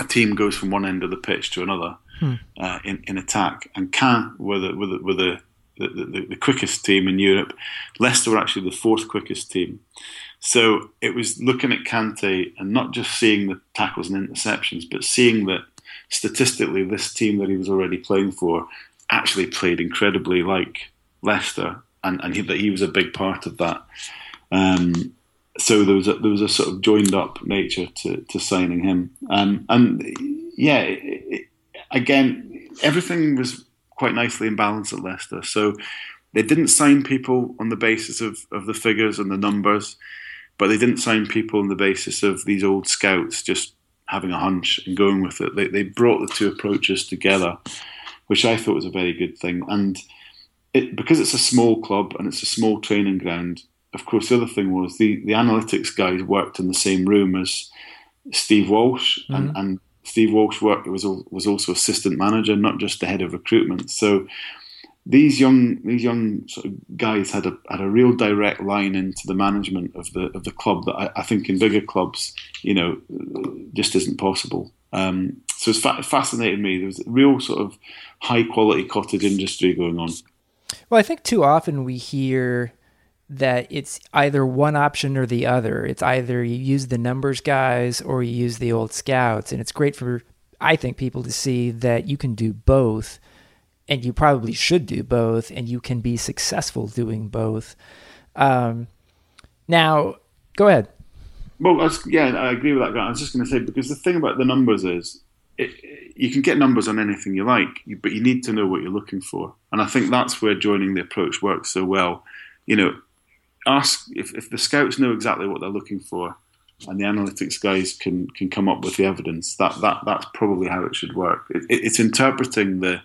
a team goes from one end of the pitch to another hmm. uh, in in attack. And Caen were the were the, were the the, the, the, quickest team in Europe. Leicester were actually the fourth quickest team. So it was looking at Kante and not just seeing the tackles and interceptions, but seeing that statistically this team that he was already playing for actually played incredibly like Leicester, and, and he, that he was a big part of that. Um, so there was a, there was a sort of joined up nature to, to signing him, um, and yeah, it, it, again, everything was quite nicely in balance at Leicester. So they didn't sign people on the basis of, of the figures and the numbers, but they didn't sign people on the basis of these old scouts just having a hunch and going with it. They, they brought the two approaches together which I thought was a very good thing. And it, because it's a small club and it's a small training ground, of course, the other thing was the, the analytics guys worked in the same room as Steve Walsh, mm-hmm. and, and Steve Walsh worked was was also assistant manager, not just the head of recruitment. So these young these young sort of guys had a had a real direct line into the management of the of the club that I, I think in bigger clubs, you know, just isn't possible. Um, so it's fa- fascinated me. There was a real sort of high quality cottage industry going on. Well, I think too often we hear that it's either one option or the other. It's either you use the numbers guys or you use the old scouts. And it's great for, I think, people to see that you can do both. And you probably should do both. And you can be successful doing both. Um, now, go ahead. Well, yeah, I agree with that guy. I was just going to say, because the thing about the numbers is it, you can get numbers on anything you like, but you need to know what you're looking for. And I think that's where joining the approach works so well. You know, ask if, if the scouts know exactly what they're looking for, and the analytics guys can can come up with the evidence. That that that's probably how it should work. It, it, it's interpreting the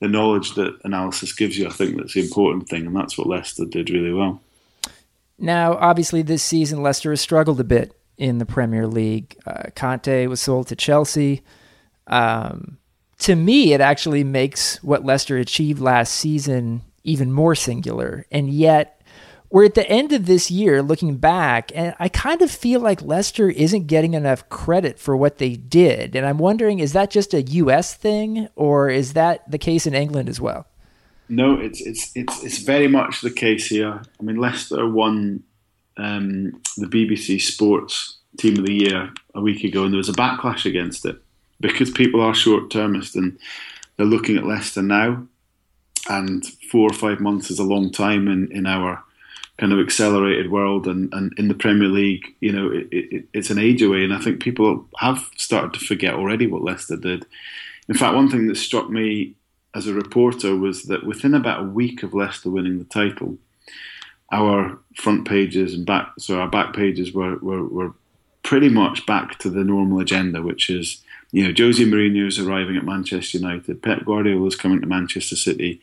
the knowledge that analysis gives you. I think that's the important thing, and that's what Leicester did really well. Now, obviously, this season Leicester has struggled a bit in the Premier League. Uh, Kante was sold to Chelsea. Um, to me, it actually makes what Leicester achieved last season even more singular. And yet, we're at the end of this year looking back, and I kind of feel like Leicester isn't getting enough credit for what they did. And I'm wondering, is that just a US thing, or is that the case in England as well? No, it's it's it's it's very much the case here. I mean, Leicester won um, the BBC Sports Team of the Year a week ago, and there was a backlash against it because people are short termist and they're looking at Leicester now, and four or five months is a long time in, in our kind of accelerated world and, and in the Premier League, you know, it, it, it's an age away. And I think people have started to forget already what Leicester did. In fact, one thing that struck me as a reporter was that within about a week of Leicester winning the title, our front pages and back, so our back pages were, were, were pretty much back to the normal agenda, which is you know, Jose Mourinho is arriving at Manchester United. Pep Guardiola is coming to Manchester City.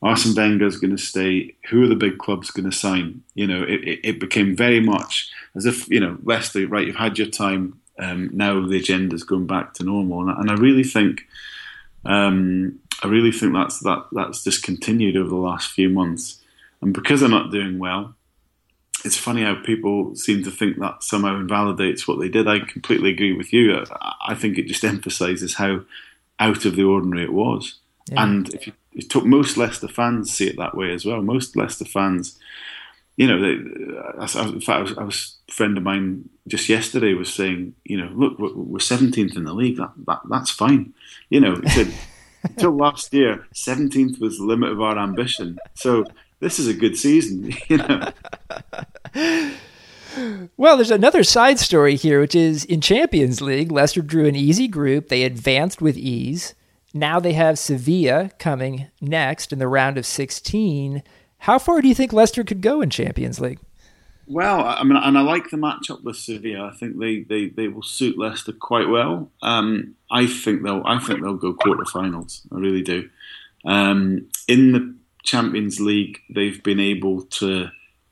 Arsene Wenger is going to stay. Who are the big clubs going to sign? You know, it, it, it, became very much as if you know, Leicester, right? You've had your time. Um, now the agenda's going back to normal, and, and I really think, um, I really think that's that that's just continued over the last few months. And because they're not doing well, it's funny how people seem to think that somehow invalidates what they did. I completely agree with you. I, I think it just emphasises how out of the ordinary it was. Yeah. And if you, you took most Leicester fans see it that way as well. Most Leicester fans, you know, they, in fact, I was, I was, a friend of mine just yesterday was saying, you know, look, we're seventeenth in the league. That, that that's fine. You know, he said [laughs] until last year, seventeenth was the limit of our ambition. So this is a good season. [laughs] You know. [laughs] Well, there's another side story here, which is in Champions League, Leicester drew an easy group. They advanced with ease. Now they have Sevilla coming next in the round of 16. How far do you think Leicester could go in Champions League? Well, I mean, and I like the matchup with Sevilla. I think they, they, they will suit Leicester quite well. Um, I think they'll I think they'll go quarterfinals. I really do. Um, in the Champions League, they've been able to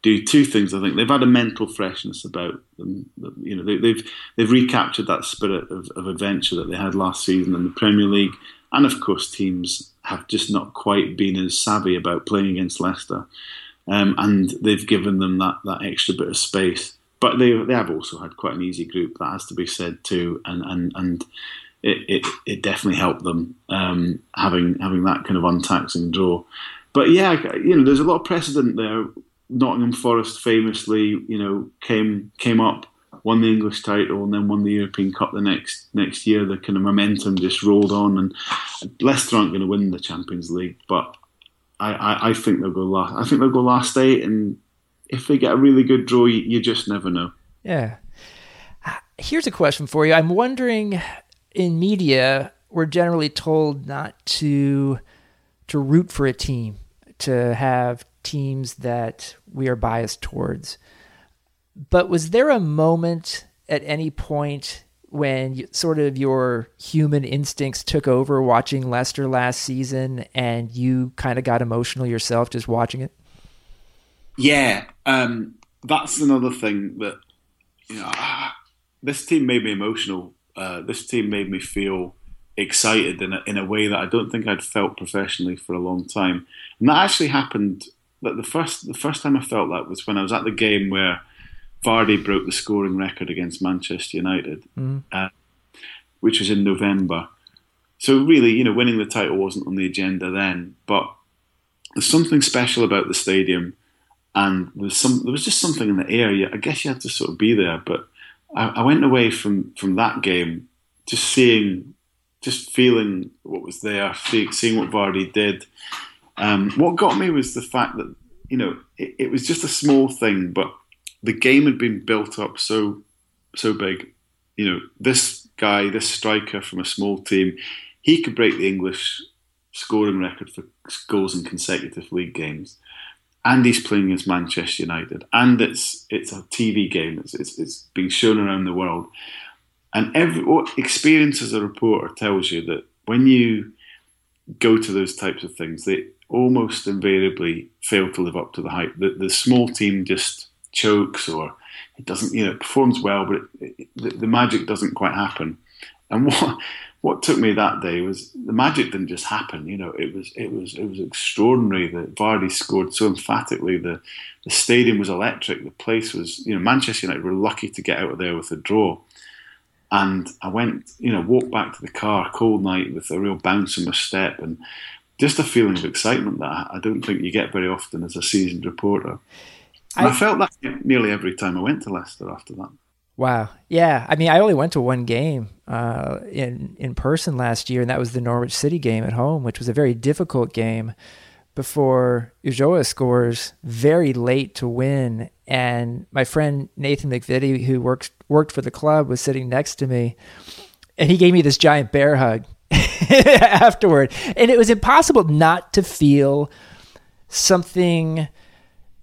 do two things. I think they've had a mental freshness about them. You know, they, have they've, they've recaptured that spirit of, of, adventure that they had last season in the Premier League, and of course, teams have just not quite been as savvy about playing against Leicester, um, and they've given them that that extra bit of space. But they they have also had quite an easy group. That has to be said too, and and and. It, it, it definitely helped them um, having having that kind of untaxing draw. But yeah, you know, there's a lot of precedent there Nottingham Forest famously, you know, came came up, won the English title, and then won the European Cup the next next year. The kind of momentum just rolled on, and Leicester aren't going to win the Champions League, but I, I, I, think they'll go last. I think they'll go last eight, and if they get a really good draw, you, you just never know. Yeah. Uh, here's a question for you. I'm wondering, in media, we're generally told not to to root for a team, to have teams that we are biased towards. But was there a moment at any point when you, sort of your human instincts took over watching Leicester last season and you kind of got emotional yourself just watching it? Yeah, um, that's another thing that you know. Ah, this team made me emotional. Uh, this team made me feel excited in a, in a way that I don't think I'd felt professionally for a long time. And that actually happened but the first the first time I felt that was when I was at the game where Vardy broke the scoring record against Manchester United, mm. uh, which was in November. So really, you know, winning the title wasn't on the agenda then, but there's something special about the stadium, and there's some there was just something in the air. I guess you had to sort of be there, but I, I went away from from that game just seeing, just feeling what was there, seeing what Vardy did um, what got me was the fact that you know it, it, was just a small thing, but the game had been built up so so big. You know, this guy, this striker from a small team, he could break the English scoring record for goals in consecutive league games. And he's playing against Manchester United, and it's it's a TV game. It's it's, it's being shown around the world, and every experience as a reporter tells you that when you go to those types of things, they almost invariably fail to live up to the hype. The, the small team just chokes or it doesn't, you know, it performs well, but it, it, the, the, magic doesn't quite happen. And [laughs] what what took me that day was the magic didn't just happen. You know, it was it was it was extraordinary that Vardy scored so emphatically. The the stadium was electric. The place was, you know, Manchester United were lucky to get out of there with a draw. And I went, you know, walked back to the car, cold night with a real bounce in my step, and just a feeling of excitement that I don't think you get very often as a seasoned reporter. I, I, felt that nearly every time I went to Leicester after that. Wow. Yeah. I mean, I only went to one game uh, in in person last year, and that was the Norwich City game at home, which was a very difficult game. Before Ulloa scores very late to win, and my friend Nathan McVitie, who works worked for the club, was sitting next to me, and he gave me this giant bear hug [laughs] afterward. And it was impossible not to feel something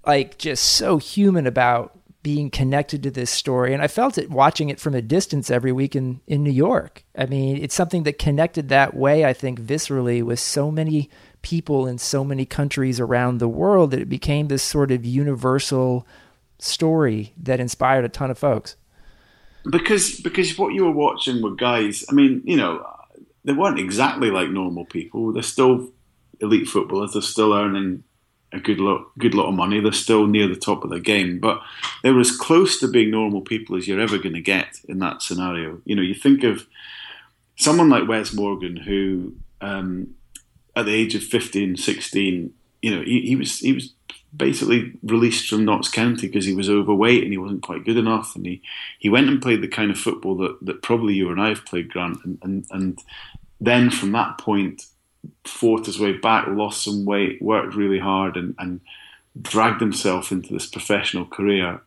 like just so human about being connected to this story. And I felt it watching it from a distance every week in, in New York. I mean, it's something that connected that way, I think, viscerally with so many people in so many countries around the world that it became this sort of universal story that inspired a ton of folks. Because because what you were watching were guys. I mean, you know, they weren't exactly like normal people. They're still elite footballers. They're still earning a good lot, good lot of money. They're still near the top of their game, but they were as close to being normal people as you're ever going to get in that scenario. You know, you think of someone like Wes Morgan, who um, at the age of 15, 16, you know, he, he was he was basically released from Notts County because he was overweight and he wasn't quite good enough. And he, he went and played the kind of football that, that probably you and I have played, Grant. And, and, and then from that point, fought his way back, lost some weight, worked really hard, and, and dragged himself into this professional career.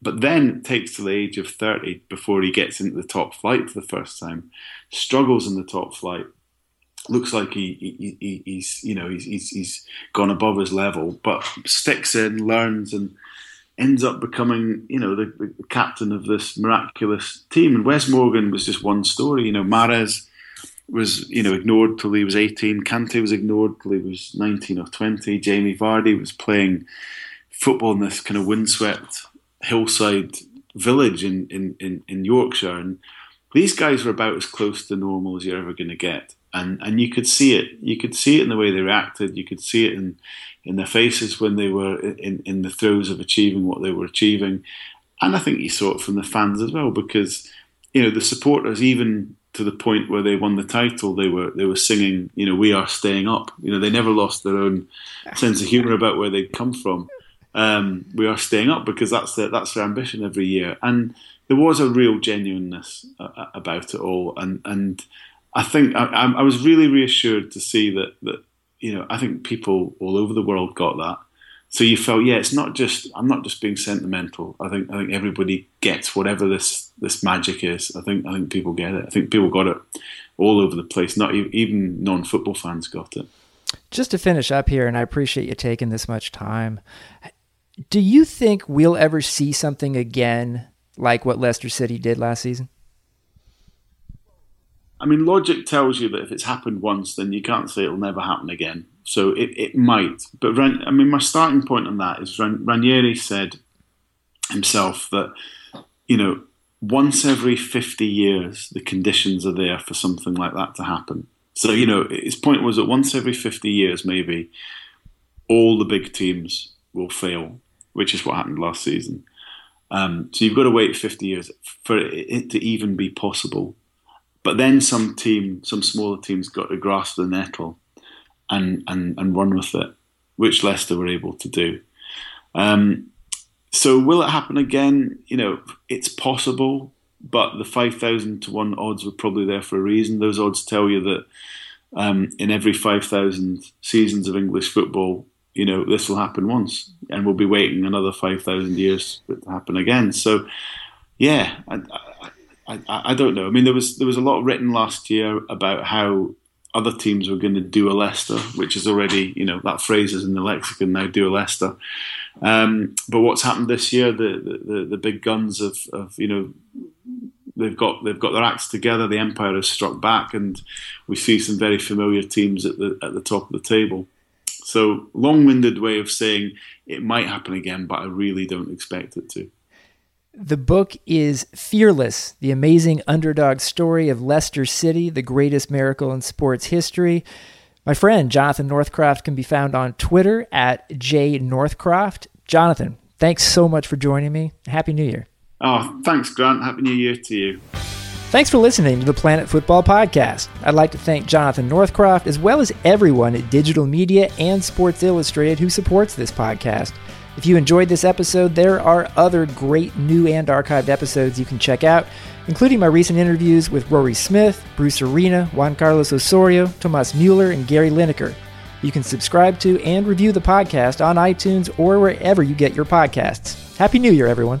But then it takes to the age of 30 before he gets into the top flight for the first time, struggles in the top flight, looks like he, he, he he's you know he's, he's, he's gone above his level, but sticks in, learns, and ends up becoming you know the, the captain of this miraculous team. And Wes Morgan was just one story. You know, Mahrez was you know ignored till he was 18. Kante was ignored till he was 19 or 20. Jamie Vardy was playing football in this kind of windswept hillside village in, in, in, in Yorkshire, and these guys were about as close to normal as you're ever going to get and and you could see it. You could see it in the way they reacted. You could see it in in their faces when they were in in the throes of achieving what they were achieving, and I think you saw it from the fans as well because you know the supporters even to the point where they won the title they were they were singing you know we are staying up. You know they never lost their own sense of humor about where they'd come from. Um, we are staying up because that's their, that's their ambition every year. And there was a real genuineness uh, about it all. And and I think I, I, was really reassured to see that that you know I think people all over the world got that. So you felt, yeah, it's not just I'm not just being sentimental. I think I think everybody gets whatever this this magic is. I think I think people get it. I think people got it all over the place. Not even non football fans got it. Just to finish up here, and I appreciate you taking this much time. Do you think we'll ever see something again like what Leicester City did last season? I mean, logic tells you that if it's happened once, then you can't say it'll never happen again. So it, it might. But I mean, my starting point on that is Ran- Ranieri said himself that, you know, once every 50 years, the conditions are there for something like that to happen. So, you know, his point was that once every 50 years, maybe, all the big teams will fail, which is what happened last season. Um, so you've got to wait 50 years for it to even be possible but then some team, some smaller teams got to grasp the nettle and, and, and run with it, which Leicester were able to do. Um, so will it happen again? You know, it's possible, but the 5,000 to 1 odds were probably there for a reason. Those odds tell you that um, in every 5,000 seasons of English football, you know, this will happen once, and we'll be waiting another 5,000 years for it to happen again. So, yeah, I, I don't know. I mean, there was there was a lot written last year about how other teams were going to do a Leicester, which is already you know that phrase is in the lexicon now. Do a Leicester. Um, but what's happened this year? The the, the big guns of, of you know they've got they've got their acts together. The Empire has struck back, and we see some very familiar teams at the at the top of the table. So long-winded way of saying it might happen again, but I really don't expect it to. The book is Fearless, the amazing underdog story of Leicester City, the greatest miracle in sports history. My friend Jonathan Northcroft can be found on Twitter at jnorthcroft. Jonathan, thanks so much for joining me. Happy New Year. Oh, thanks, Grant. Happy New Year to you. Thanks for listening to the Planet Fútbol Podcast. I'd like to thank Jonathan Northcroft as well as everyone at Digital Media and Sports Illustrated who supports this podcast. If you enjoyed this episode, there are other great new and archived episodes you can check out, including my recent interviews with Rory Smith, Bruce Arena, Juan Carlos Osorio, Thomas Mueller, and Gary Lineker. You can subscribe to and review the podcast on iTunes or wherever you get your podcasts. Happy New Year, everyone.